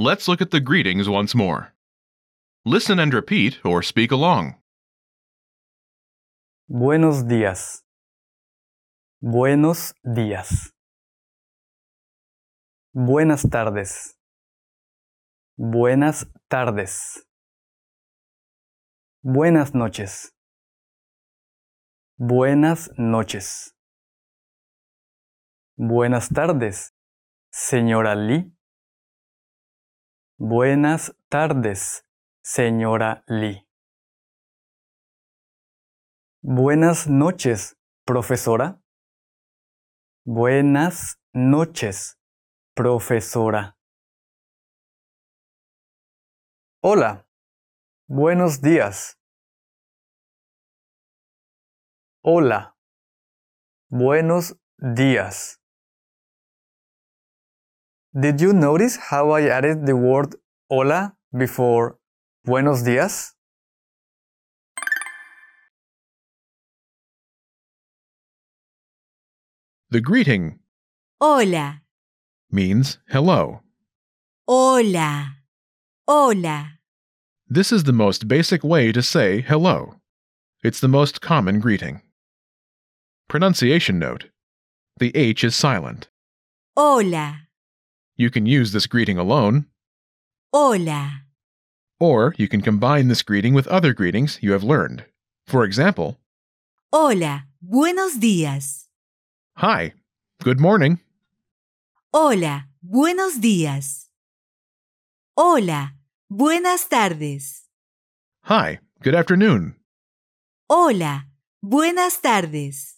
Let's look at the greetings once more. Listen and repeat or speak along. Buenos días. Buenos días. Buenas tardes. Buenas tardes. Buenas noches. Buenas noches. Buenas tardes, señora Lee. Buenas tardes, señora Lee. Buenas noches, profesora. Buenas noches, profesora. Hola. Buenos días. Hola. Buenos días. Did you notice how I added the word hola before buenos días? The greeting Hola, means hello. hola, hola. This is the most basic way to say hello. It's the most common greeting. Pronunciation note The H is silent. Hola, You can use this greeting alone, hola. or you can combine this greeting with other greetings you have learned. For example, Hola, buenos días. Hi, good morning. Hola, buenos días. Hola, buenas tardes. Hi, good afternoon. Hola, buenas tardes.